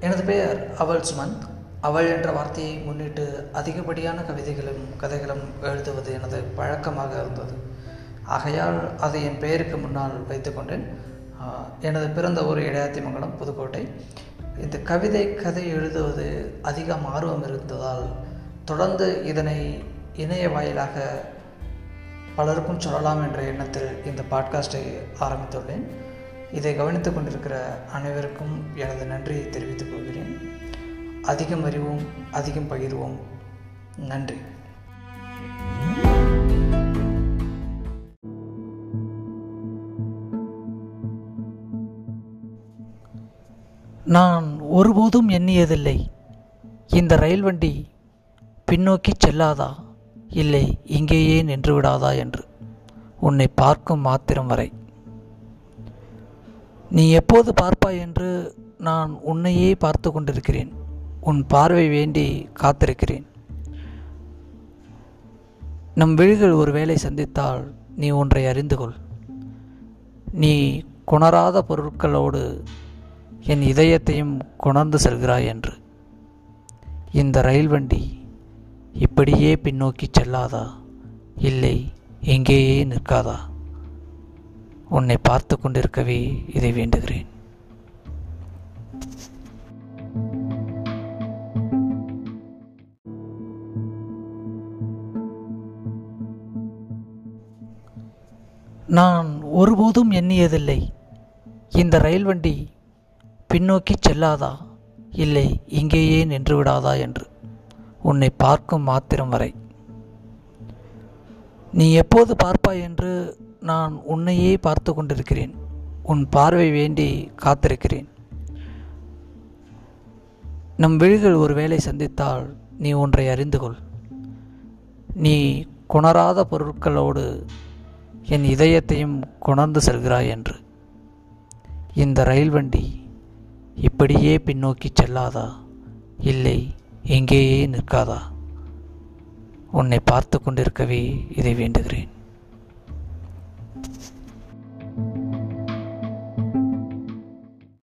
எனது பெயர் அவள் சுமந்த். அவள் என்ற வார்த்தையை முன்னிட்டு அதிகப்படியான கவிதைகளும் கதைகளும் எழுதுவது எனது பழக்கமாக இருந்தது. ஆகையால் அதை என் பெயருக்கு முன்னால் வைத்துக்கொண்டேன் எனது பிறந்த ஊர் இடையாத்திமங்கலம் புதுக்கோட்டை. இந்த கவிதை கதை எழுதுவது அதிகம் ஆர்வம் இருந்ததால் தொடர்ந்து இதனை இணைய வாயிலாக பலருக்கும் சொல்லலாம் என்ற எண்ணத்தில் இந்த பாட்காஸ்டை ஆரம்பித்துள்ளேன். இதை கவனித்துக் கொண்டிருக்கிற அனைவருக்கும் எனது நன்றியை தெரிவித்துக் கொள்கிறேன். அதிகம் அறிவோம் அதிகம் பகிர்வோம். நன்றி. நான் ஒருபோதும் எண்ணியதில்லை. இந்த ரயில் வண்டி பின்னோக்கி செல்லாதா? இல்லை இங்கேயே நின்று விடாதா என்று. உன்னை பார்க்கும் மாத்திரம் வரை. நீ எப்போது பார்ப்பாய் என்று நான் உன்னையே பார்த்து கொண்டிருக்கிறேன். உன் பார்வை வேண்டி காத்திருக்கிறேன். நம் விழிகள் ஒரு வேளை சந்தித்தால் நீ ஒன்றை அறிந்து கொள். நீ குணராத பொருட்களோடு என் இதயத்தையும் கொணர்ந்து செல்கிறாய் என்று. இந்த ரயில் வண்டி இப்படியே பின்னோக்கி செல்லாதா? இல்லை எங்கேயே நிற்காதா? உன்னை பார்த்து கொண்டிருக்கவே இதை வேண்டுகிறேன். நான் ஒருபோதும் எண்ணியதில்லை. இந்த ரயில் வண்டி பின்னோக்கி செல்லாதா? இல்லை இங்கேயே நின்று விடாதா என்று. உன்னை பார்க்கும் மாத்திரம் வரை. நீ எப்போது பார்ப்பாய் என்று நான் உன்னையே பார்த்து கொண்டிருக்கிறேன். உன் பார்வை வேண்டி காத்திருக்கிறேன். நம் விழிகள் ஒரு வேளை சந்தித்தால் நீ ஒன்றை அறிந்து கொள். நீ குணராத பொருட்களோடு என் இதயத்தையும் கொணர்ந்து செல்கிறாய் என்று. இந்த ரயில் வண்டி இப்படியே பின்னோக்கி செல்லாதா? இல்லை எங்கேயே நிற்காதா? உன்னை பார்த்து கொண்டிருக்கவே இதை வேண்டுகிறேன்.